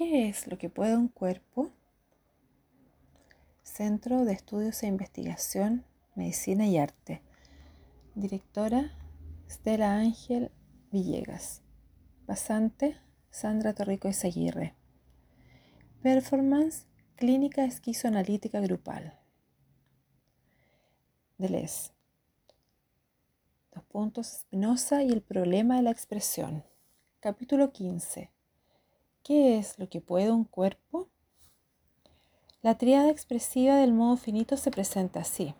¿Qué es lo que puede un cuerpo? Centro de Estudios e Investigación, Medicina y Arte. Directora Stella Ángel Villegas. Pasante Sandra Torrico Seguirre. Performance Clínica Esquizoanalítica Grupal. Deleuze. Dos puntos Spinoza y el problema de la expresión. Capítulo 15. ¿Qué es lo que puede un cuerpo? La tríada expresiva del modo finito se presenta así.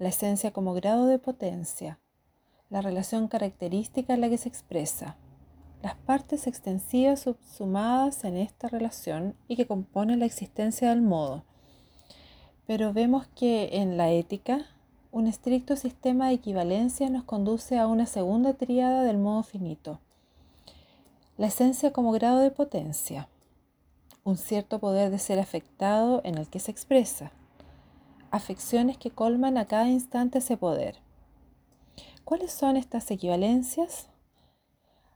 La esencia como grado de potencia, la relación característica en la que se expresa, las partes extensivas subsumadas en esta relación y que componen la existencia del modo. Pero vemos que en la ética, un estricto sistema de equivalencia nos conduce a una segunda tríada del modo finito la esencia como grado de potencia, un cierto poder de ser afectado en el que se expresa, afecciones que colman a cada instante ese poder. ¿Cuáles son estas equivalencias?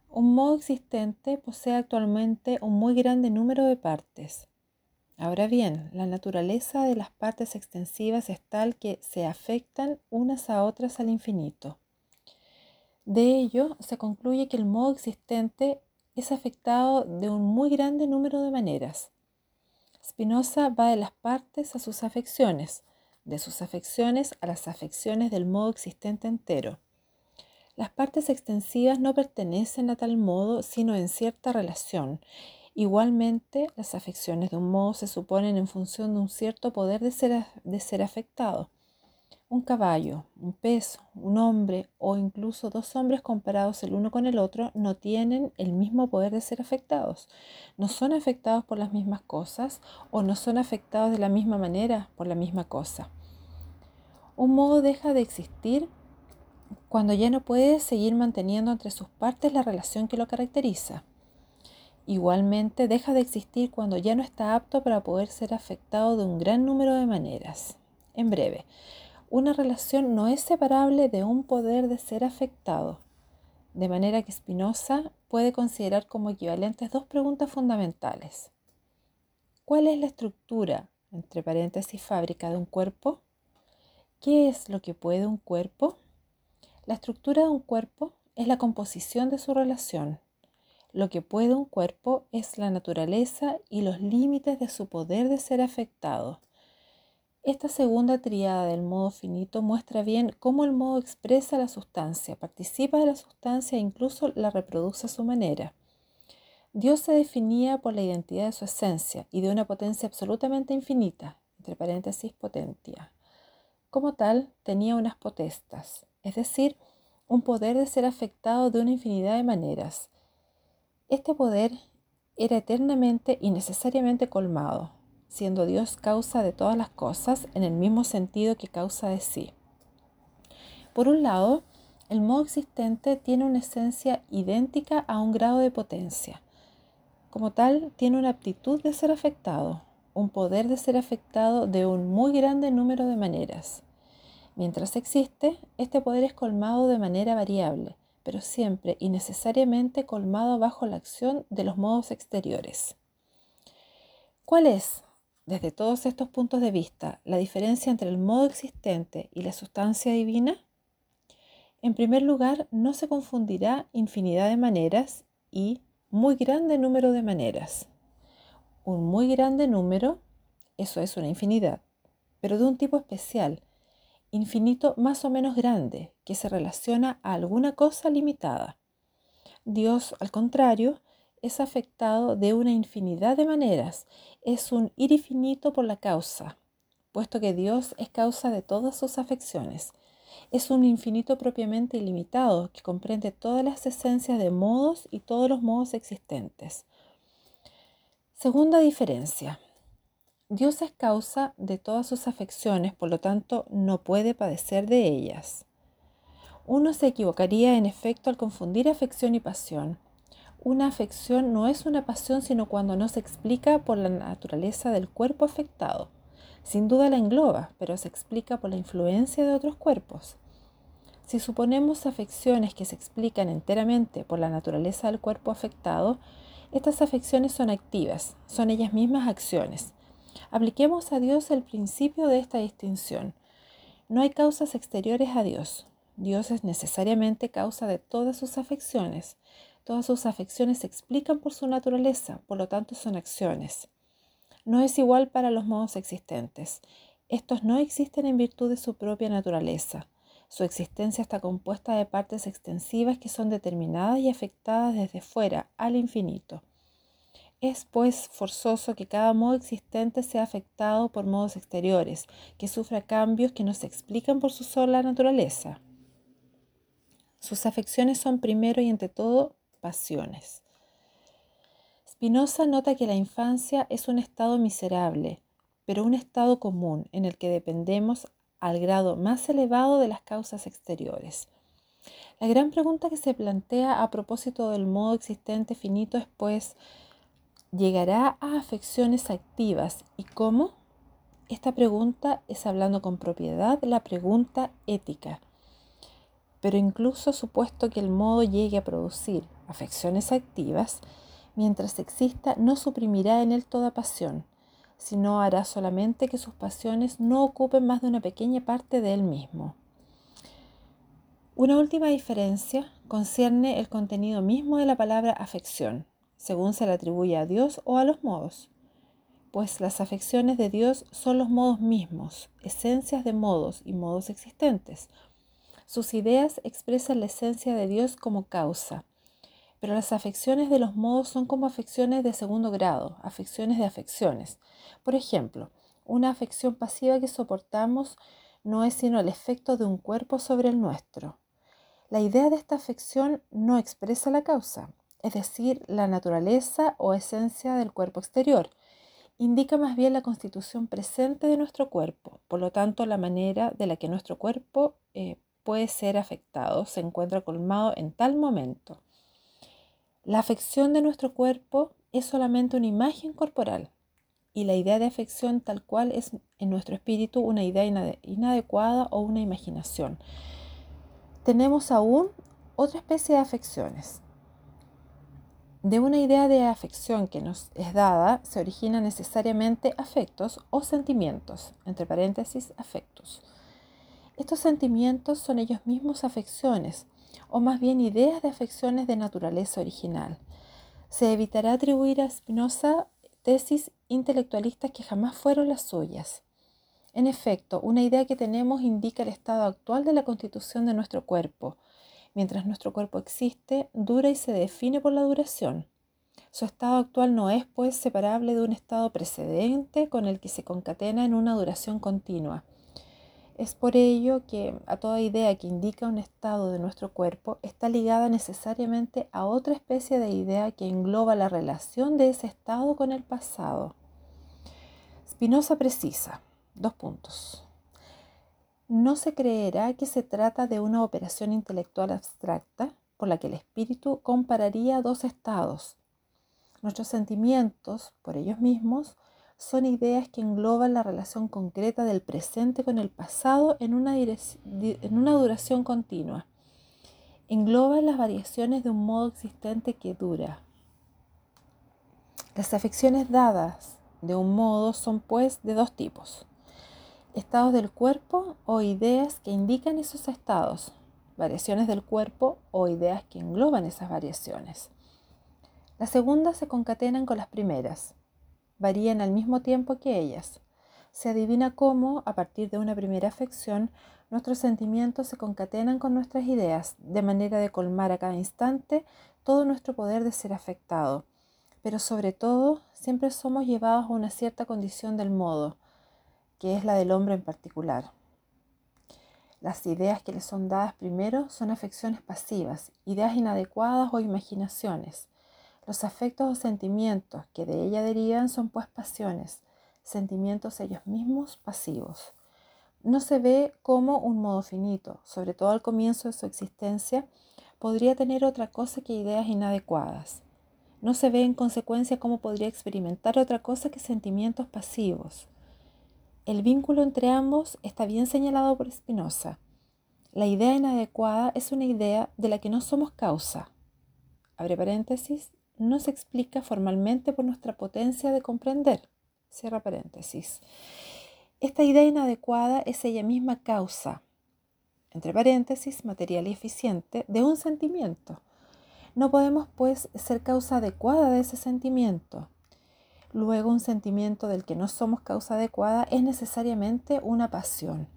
Un modo existente posee actualmente un muy grande número de partes. Ahora bien, la naturaleza de las partes extensivas es tal que se afectan unas a otras al infinito. De ello se concluye que el modo existente es afectado de un muy grande número de maneras. Spinoza va de las partes a sus afecciones, de sus afecciones a las afecciones del modo existente entero. Las partes extensivas no pertenecen a tal modo sino en cierta relación. Igualmente, las afecciones de un modo se suponen en función de un cierto poder de ser, de ser afectado un caballo, un pez, un hombre o incluso dos hombres comparados el uno con el otro no tienen el mismo poder de ser afectados. No son afectados por las mismas cosas o no son afectados de la misma manera por la misma cosa. Un modo deja de existir cuando ya no puede seguir manteniendo entre sus partes la relación que lo caracteriza. Igualmente deja de existir cuando ya no está apto para poder ser afectado de un gran número de maneras. En breve, una relación no es separable de un poder de ser afectado, de manera que Spinoza puede considerar como equivalentes dos preguntas fundamentales. ¿Cuál es la estructura, entre paréntesis, fábrica de un cuerpo? ¿Qué es lo que puede un cuerpo? La estructura de un cuerpo es la composición de su relación. Lo que puede un cuerpo es la naturaleza y los límites de su poder de ser afectado esta segunda triada del modo finito muestra bien cómo el modo expresa la sustancia, participa de la sustancia e incluso la reproduce a su manera. Dios se definía por la identidad de su esencia y de una potencia absolutamente infinita, entre paréntesis potencia. Como tal, tenía unas potestas, es decir, un poder de ser afectado de una infinidad de maneras. Este poder era eternamente y necesariamente colmado, siendo Dios causa de todas las cosas en el mismo sentido que causa de sí. Por un lado, el modo existente tiene una esencia idéntica a un grado de potencia. Como tal, tiene una aptitud de ser afectado, un poder de ser afectado de un muy grande número de maneras. Mientras existe, este poder es colmado de manera variable, pero siempre y necesariamente colmado bajo la acción de los modos exteriores. ¿Cuál es desde todos estos puntos de vista la diferencia entre el modo existente y la sustancia divina? En primer lugar, no se confundirá infinidad de maneras y muy grande número de maneras. Un muy grande número, eso es una infinidad, pero de un tipo especial, infinito más o menos grande, que se relaciona a alguna cosa limitada. Dios, al contrario, es afectado de una infinidad de maneras, es un ir infinito por la causa, puesto que Dios es causa de todas sus afecciones. Es un infinito propiamente ilimitado que comprende todas las esencias de modos y todos los modos existentes. Segunda diferencia. Dios es causa de todas sus afecciones, por lo tanto no puede padecer de ellas. Uno se equivocaría en efecto al confundir afección y pasión una afección no es una pasión sino cuando no se explica por la naturaleza del cuerpo afectado. Sin duda la engloba, pero se explica por la influencia de otros cuerpos. Si suponemos afecciones que se explican enteramente por la naturaleza del cuerpo afectado, Estas afecciones son activas, son ellas mismas acciones. Apliquemos a Dios el principio de esta distinción. No hay causas exteriores a Dios. Dios es necesariamente causa de todas sus afecciones. Todas sus afecciones se explican por su naturaleza, por lo tanto son acciones. No es igual para los modos existentes. Estos no existen en virtud de su propia naturaleza. Su existencia está compuesta de partes extensivas que son determinadas y afectadas desde fuera al infinito. Es pues forzoso que cada modo existente sea afectado por modos exteriores, que sufra cambios que no se explican por su sola naturaleza. Sus afecciones son primero y ante todo pasiones. Spinoza nota que la infancia es un estado miserable, pero un estado común en el que dependemos al grado más elevado de las causas exteriores. La gran pregunta que se plantea a propósito del modo existente finito es pues, llegará a afecciones activas. ¿Y cómo? Esta pregunta es hablando con propiedad la pregunta ética. Pero incluso supuesto que el modo llegue a producir afecciones activas, mientras exista no suprimirá en él toda pasión, sino hará solamente que sus pasiones no ocupen más de una pequeña parte de él mismo. Una última diferencia concierne el contenido mismo de la palabra afección según se le atribuye a Dios o a los modos, pues las afecciones de Dios son los modos mismos, esencias de modos y modos existentes. Sus ideas expresan la esencia de Dios como causa, pero las afecciones de los modos son como afecciones de segundo grado, afecciones de afecciones. Por ejemplo, una afección pasiva que soportamos no es sino el efecto de un cuerpo sobre el nuestro. La idea de esta afección no expresa la causa, es decir, la naturaleza o esencia del cuerpo exterior. Indica más bien la constitución presente de nuestro cuerpo, por lo tanto la manera de la que nuestro cuerpo eh, puede ser afectado se encuentra colmado en tal momento. La afección de nuestro cuerpo es solamente una imagen corporal y la idea de afección tal cual es en nuestro espíritu una idea inadecuada o una imaginación. Tenemos aún otra especie de afecciones, de una idea de afección que nos es dada se originan necesariamente afectos o sentimientos, entre paréntesis, afectos. Estos sentimientos son ellos mismos afecciones, o más bien ideas de afecciones de naturaleza original. Se evitará atribuir a Spinoza tesis intelectualistas que jamás fueron las suyas. En efecto, una idea que tenemos indica el estado actual de la constitución de nuestro cuerpo, Mientras nuestro cuerpo existe, dura y se define por la duración. Su estado actual no es, pues, separable de un estado precedente con el que se concatena en una duración continua. Es por ello que a toda idea que indica un estado de nuestro cuerpo está ligada necesariamente a otra especie de idea que engloba la relación de ese estado con el pasado. Spinoza precisa, dos puntos. No se creerá que se trata de una operación intelectual abstracta por la que el espíritu compararía dos estados. Nuestros sentimientos, por ellos mismos, son ideas que engloban la relación concreta del presente con el pasado en una, en una duración continua. Engloban las variaciones de un modo existente que dura. Las afecciones dadas de un modo son pues de dos tipos estados del cuerpo o ideas que indican esos estados, variaciones del cuerpo o ideas que engloban esas variaciones. Las segundas se concatenan con las primeras, varían al mismo tiempo que ellas. Se adivina cómo, a partir de una primera afección, nuestros sentimientos se concatenan con nuestras ideas, de manera de colmar a cada instante todo nuestro poder de ser afectado. Pero sobre todo, siempre somos llevados a una cierta condición del modo, que es la del hombre en particular. Las ideas que le son dadas primero son afecciones pasivas, ideas inadecuadas o imaginaciones. Los afectos o sentimientos que de ella derivan son pues pasiones, sentimientos ellos mismos pasivos. No se ve como un modo finito, sobre todo al comienzo de su existencia, podría tener otra cosa que ideas inadecuadas. No se ve en consecuencia cómo podría experimentar otra cosa que sentimientos pasivos. El vínculo entre ambos está bien señalado por Spinoza. La idea inadecuada es una idea de la que no somos causa. Abre paréntesis, no se explica formalmente por nuestra potencia de comprender. Esta idea inadecuada es ella misma causa, entre paréntesis, material y eficiente, de un sentimiento. No podemos, pues, ser causa adecuada de ese sentimiento. Luego, un sentimiento del que no somos causa adecuada es necesariamente una pasión.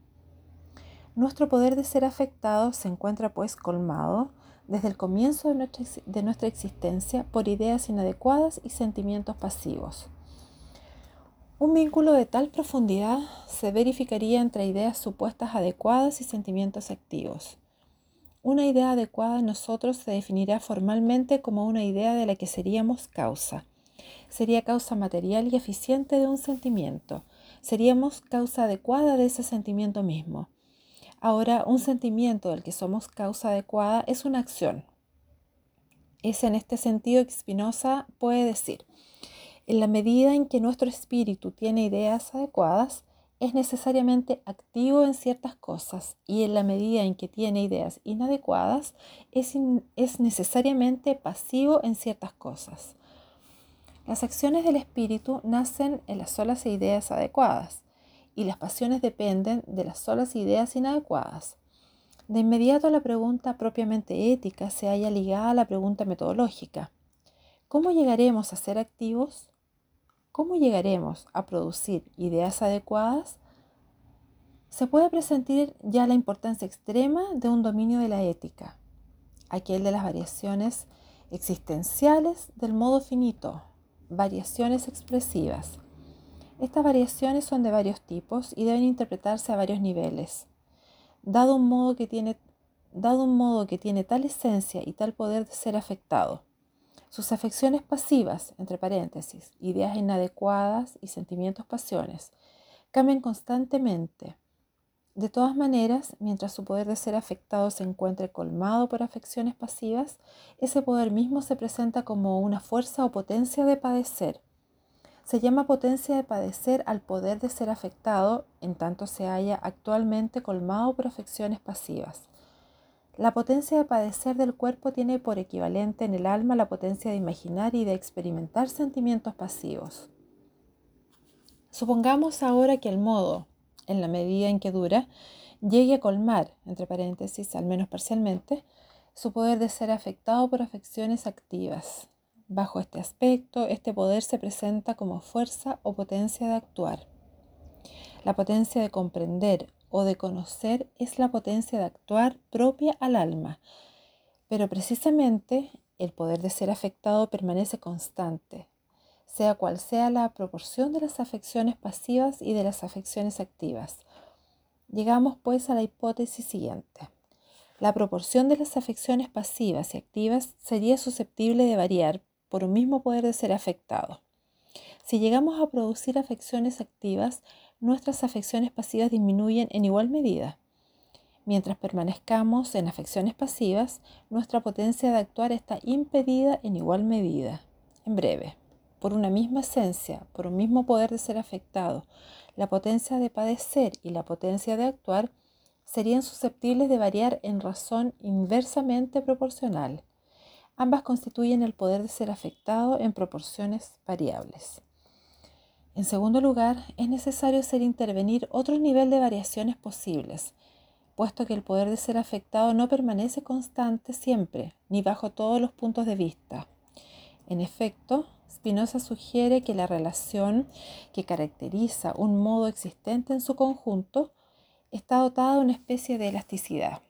Nuestro poder de ser afectado se encuentra, pues, colmado desde el comienzo de nuestra, existencia por ideas inadecuadas y sentimientos pasivos. Un vínculo de tal profundidad se verificaría entre ideas supuestas adecuadas y sentimientos activos. Una idea adecuada en nosotros se definirá formalmente como una idea de la que seríamos causa. Sería causa material y eficiente de un sentimiento. Seríamos causa adecuada de ese sentimiento mismo. Ahora, un sentimiento del que somos causa adecuada es una acción. Es en este sentido que Spinoza puede decir, en la medida en que nuestro espíritu tiene ideas adecuadas, es necesariamente activo en ciertas cosas y en la medida en que tiene ideas inadecuadas, es, es necesariamente pasivo en ciertas cosas. Las acciones del espíritu nacen en las solas ideas adecuadas y las pasiones dependen de las solas ideas inadecuadas. De inmediato la pregunta propiamente ética se halla ligada a la pregunta metodológica. ¿Cómo llegaremos a ser activos? ¿Cómo llegaremos a producir ideas adecuadas? Se puede presentir ya la importancia extrema de un dominio de la ética, aquel de las variaciones existenciales del modo finito, variaciones expresivas. Estas variaciones son de varios tipos y deben interpretarse a varios niveles. Dado un modo que tiene, dado un modo que tiene tal esencia y tal poder de ser afectado, sus afecciones pasivas, entre paréntesis, ideas inadecuadas y sentimientos pasiones, cambian constantemente. De todas maneras, mientras su poder de ser afectado se encuentre colmado por afecciones pasivas, ese poder mismo se presenta como una fuerza o potencia de padecer. Se llama potencia de padecer al poder de ser afectado en tanto se haya actualmente colmado por afecciones pasivas. La potencia de padecer del cuerpo tiene por equivalente en el alma la potencia de imaginar y de experimentar sentimientos pasivos. Supongamos ahora que el modo, en la medida en que dura, llegue a colmar, entre paréntesis, al menos parcialmente, su poder de ser afectado por afecciones activas. Bajo este aspecto, este poder se presenta como fuerza o potencia de actuar. La potencia de comprender o de conocer es la potencia de actuar propia al alma, pero precisamente el poder de ser afectado permanece constante, sea cual sea la proporción de las afecciones pasivas y de las afecciones activas. Llegamos pues a la hipótesis siguiente. La proporción de las afecciones pasivas y activas sería susceptible de variar por un mismo poder de ser afectado. Si llegamos a producir afecciones activas, nuestras afecciones pasivas disminuyen en igual medida. Mientras permanezcamos en afecciones pasivas, nuestra potencia de actuar está impedida en igual medida. En breve, por una misma esencia, por un mismo poder de ser afectado, la potencia de padecer y la potencia de actuar serían susceptibles de variar en razón inversamente proporcional. Ambas constituyen el poder de ser afectado en proporciones variables. En segundo lugar, es necesario hacer intervenir otro nivel de variaciones posibles, puesto que el poder de ser afectado no permanece constante siempre, ni bajo todos los puntos de vista. En efecto, Spinoza sugiere que la relación que caracteriza un modo existente en su conjunto está dotada de una especie de elasticidad.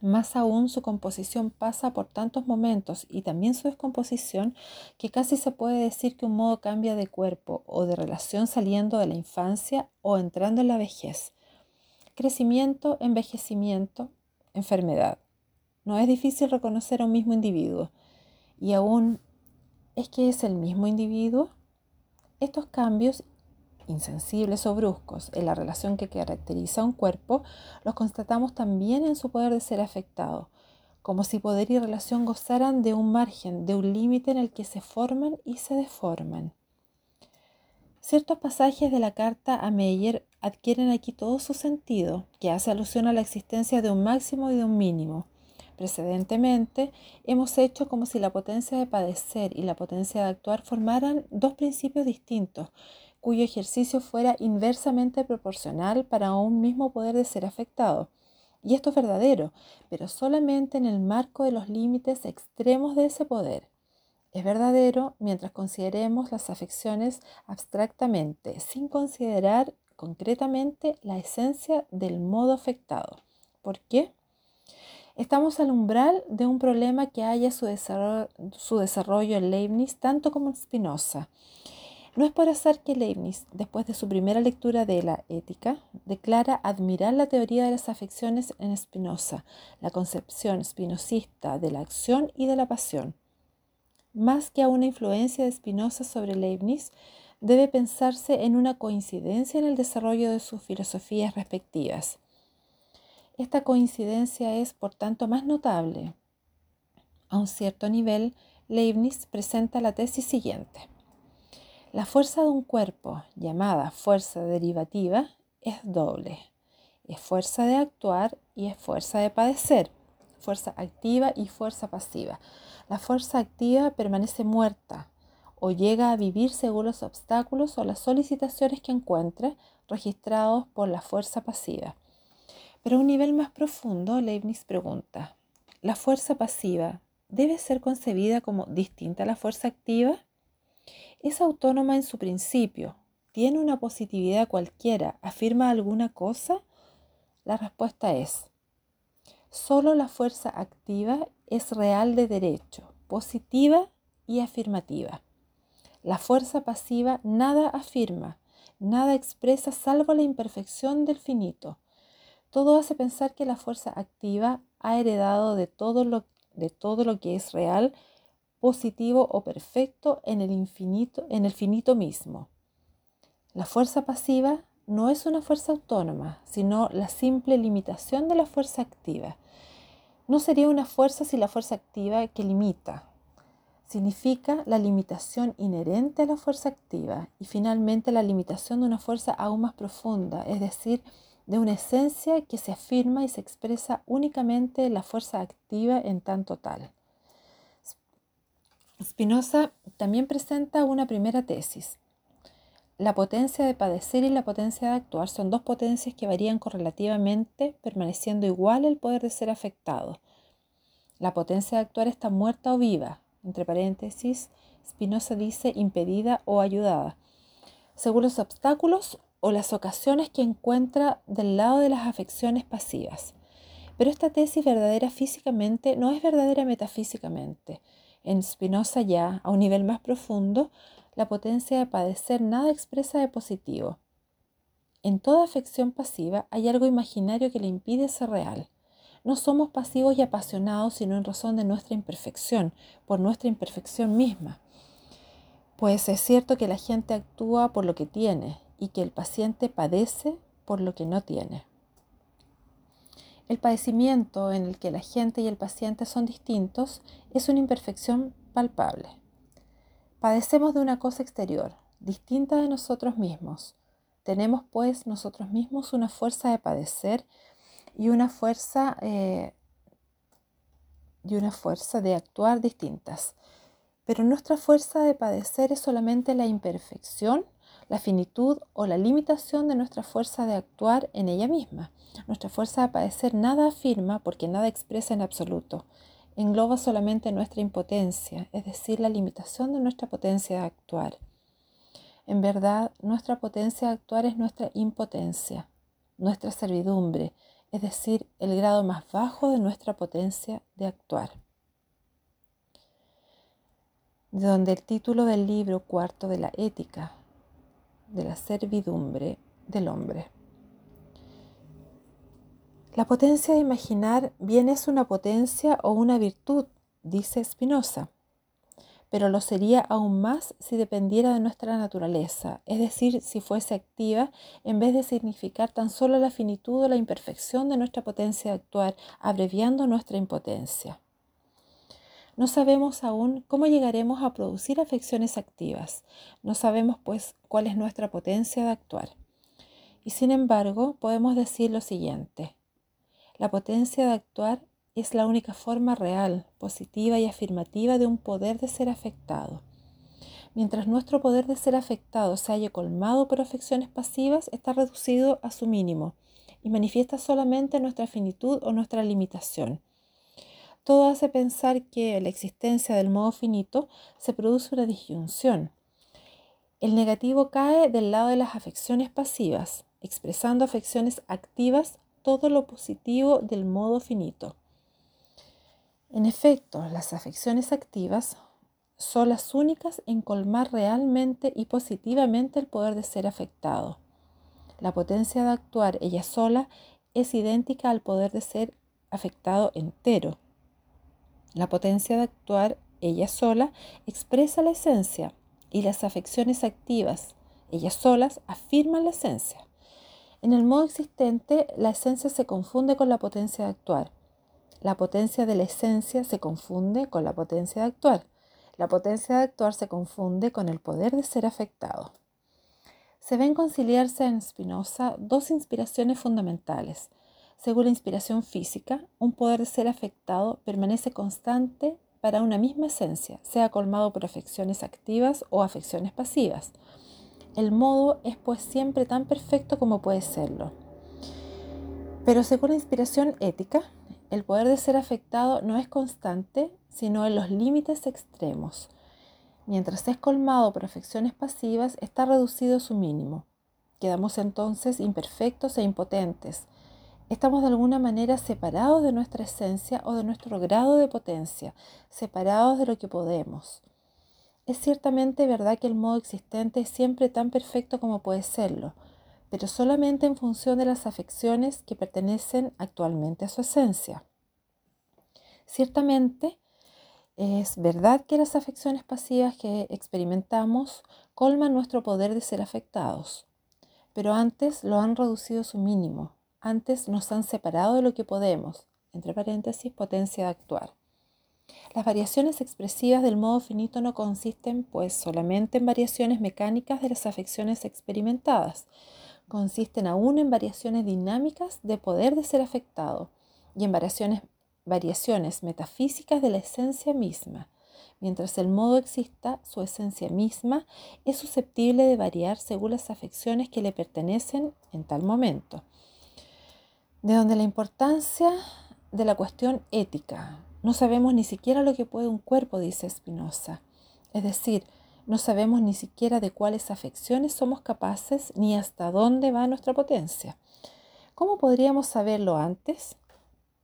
Más aún su composición pasa por tantos momentos y también su descomposición que casi se puede decir que un modo cambia de cuerpo o de relación saliendo de la infancia o entrando en la vejez. Crecimiento, envejecimiento, enfermedad. No es difícil reconocer a un mismo individuo y aún es que es el mismo individuo. Estos cambios insensibles o bruscos en la relación que caracteriza a un cuerpo, los constatamos también en su poder de ser afectado, como si poder y relación gozaran de un margen, de un límite en el que se forman y se deforman. Ciertos pasajes de la carta a Meyer adquieren aquí todo su sentido, que hace alusión a la existencia de un máximo y de un mínimo, Precedentemente, hemos hecho como si la potencia de padecer y la potencia de actuar formaran dos principios distintos, cuyo ejercicio fuera inversamente proporcional para un mismo poder de ser afectado. Y esto es verdadero, pero solamente en el marco de los límites extremos de ese poder. Es verdadero mientras consideremos las afecciones abstractamente, sin considerar concretamente la esencia del modo afectado. ¿Por qué? Estamos al umbral de un problema que haya su desarrollo, en Leibniz tanto como en Spinoza. No es por azar que Leibniz, después de su primera lectura de la ética, declara admirar la teoría de las afecciones en Spinoza, la concepción spinozista de la acción y de la pasión. Más que a una influencia de Spinoza sobre Leibniz, debe pensarse en una coincidencia en el desarrollo de sus filosofías respectivas. Esta coincidencia es, por tanto, más notable. A un cierto nivel, Leibniz presenta la tesis siguiente. La fuerza de un cuerpo, llamada fuerza derivativa, es doble. Es fuerza de actuar y es fuerza de padecer, fuerza activa y fuerza pasiva. La fuerza activa permanece muerta o llega a vivir según los obstáculos o las solicitaciones que encuentra registrados por la fuerza pasiva. Pero a un nivel más profundo, Leibniz pregunta, ¿la fuerza pasiva debe ser concebida como distinta a la fuerza activa? ¿Es autónoma en su principio? ¿Tiene una positividad cualquiera? ¿Afirma alguna cosa? La respuesta es, solo la fuerza activa es real de derecho, positiva y afirmativa. La fuerza pasiva nada afirma, nada expresa salvo la imperfección del finito, todo hace pensar que la fuerza activa ha heredado de todo lo, de todo lo que es real, positivo o perfecto en el infinito, en el finito mismo. La fuerza pasiva no es una fuerza autónoma, sino la simple limitación de la fuerza activa. No sería una fuerza si la fuerza activa que limita. Significa la limitación inherente a la fuerza activa y finalmente la limitación de una fuerza aún más profunda, es decir, de una esencia que se afirma y se expresa únicamente en la fuerza activa en tanto tal. Spinoza también presenta una primera tesis. La potencia de padecer y la potencia de actuar son dos potencias que varían correlativamente, permaneciendo igual el poder de ser afectado. La potencia de actuar está muerta o viva, entre paréntesis, Spinoza dice impedida o ayudada, según los obstáculos o las ocasiones que encuentra del lado de las afecciones pasivas. Pero esta tesis verdadera físicamente no es verdadera metafísicamente. En Spinoza ya, a un nivel más profundo, la potencia de padecer nada expresa de positivo. En toda afección pasiva hay algo imaginario que le impide ser real. No somos pasivos y apasionados sino en razón de nuestra imperfección, por nuestra imperfección misma. Pues es cierto que la gente actúa por lo que tiene y que el paciente padece por lo que no tiene. El padecimiento en el que la gente y el paciente son distintos es una imperfección palpable. Padecemos de una cosa exterior, distinta de nosotros mismos. Tenemos pues nosotros mismos una fuerza de padecer y una fuerza, eh, y una fuerza de actuar distintas. Pero nuestra fuerza de padecer es solamente la imperfección la finitud o la limitación de nuestra fuerza de actuar en ella misma. Nuestra fuerza de padecer nada afirma porque nada expresa en absoluto. Engloba solamente nuestra impotencia, es decir, la limitación de nuestra potencia de actuar. En verdad, nuestra potencia de actuar es nuestra impotencia, nuestra servidumbre, es decir, el grado más bajo de nuestra potencia de actuar. De donde el título del libro cuarto de la ética, de la servidumbre del hombre. La potencia de imaginar bien es una potencia o una virtud, dice Spinoza, pero lo sería aún más si dependiera de nuestra naturaleza, es decir, si fuese activa en vez de significar tan solo la finitud o la imperfección de nuestra potencia de actuar, abreviando nuestra impotencia. No sabemos aún cómo llegaremos a producir afecciones activas. No sabemos, pues, cuál es nuestra potencia de actuar. Y sin embargo, podemos decir lo siguiente. La potencia de actuar es la única forma real, positiva y afirmativa de un poder de ser afectado. Mientras nuestro poder de ser afectado se haya colmado por afecciones pasivas, está reducido a su mínimo y manifiesta solamente nuestra finitud o nuestra limitación. Todo hace pensar que la existencia del modo finito se produce una disyunción. El negativo cae del lado de las afecciones pasivas, expresando afecciones activas todo lo positivo del modo finito. En efecto, las afecciones activas son las únicas en colmar realmente y positivamente el poder de ser afectado. La potencia de actuar ella sola es idéntica al poder de ser afectado entero. La potencia de actuar ella sola expresa la esencia y las afecciones activas, ellas solas, afirman la esencia. En el modo existente, la esencia se confunde con la potencia de actuar. La potencia de la esencia se confunde con la potencia de actuar. La potencia de actuar se confunde con el poder de ser afectado. Se ven conciliarse en Spinoza dos inspiraciones fundamentales. Según la inspiración física, un poder de ser afectado permanece constante para una misma esencia, sea colmado por afecciones activas o afecciones pasivas. El modo es pues siempre tan perfecto como puede serlo. Pero según la inspiración ética, el poder de ser afectado no es constante, sino en los límites extremos. Mientras es colmado por afecciones pasivas, está reducido a su mínimo. Quedamos entonces imperfectos e impotentes. Estamos de alguna manera separados de nuestra esencia o de nuestro grado de potencia, separados de lo que podemos. Es ciertamente verdad que el modo existente es siempre tan perfecto como puede serlo, pero solamente en función de las afecciones que pertenecen actualmente a su esencia. Ciertamente, es verdad que las afecciones pasivas que experimentamos colman nuestro poder de ser afectados, pero antes lo han reducido a su mínimo, antes nos han separado de lo que podemos, entre paréntesis, potencia de actuar. Las variaciones expresivas del modo finito no consisten pues solamente en variaciones mecánicas de las afecciones experimentadas, consisten aún en variaciones dinámicas de poder de ser afectado y en variaciones, variaciones metafísicas de la esencia misma. Mientras el modo exista, su esencia misma es susceptible de variar según las afecciones que le pertenecen en tal momento. De donde la importancia de la cuestión ética, no sabemos ni siquiera lo que puede un cuerpo, dice Spinoza. Es decir, no sabemos ni siquiera de cuáles afecciones somos capaces ni hasta dónde va nuestra potencia. ¿Cómo podríamos saberlo antes?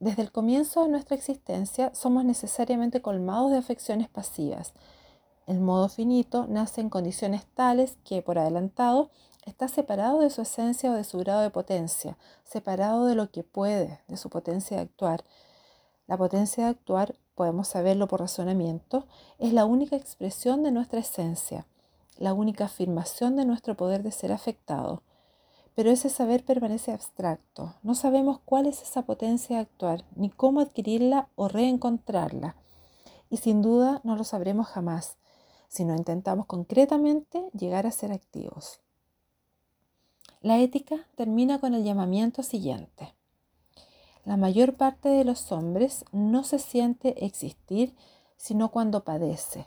Desde el comienzo de nuestra existencia somos necesariamente colmados de afecciones pasivas. El modo finito nace en condiciones tales que, por adelantado, está separado de su esencia o de su grado de potencia, separado de lo que puede, de su potencia de actuar, la potencia de actuar, podemos saberlo por razonamiento, es la única expresión de nuestra esencia, la única afirmación de nuestro poder de ser afectado. Pero ese saber permanece abstracto. No sabemos cuál es esa potencia de actuar, ni cómo adquirirla o reencontrarla. Y sin duda no lo sabremos jamás, si no intentamos concretamente llegar a ser activos. La ética termina con el llamamiento siguiente. La mayor parte de los hombres no se siente existir sino cuando padece.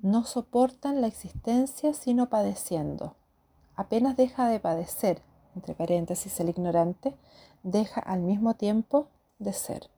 No soportan la existencia sino padeciendo. Apenas deja de padecer, entre paréntesis el ignorante, deja al mismo tiempo de ser.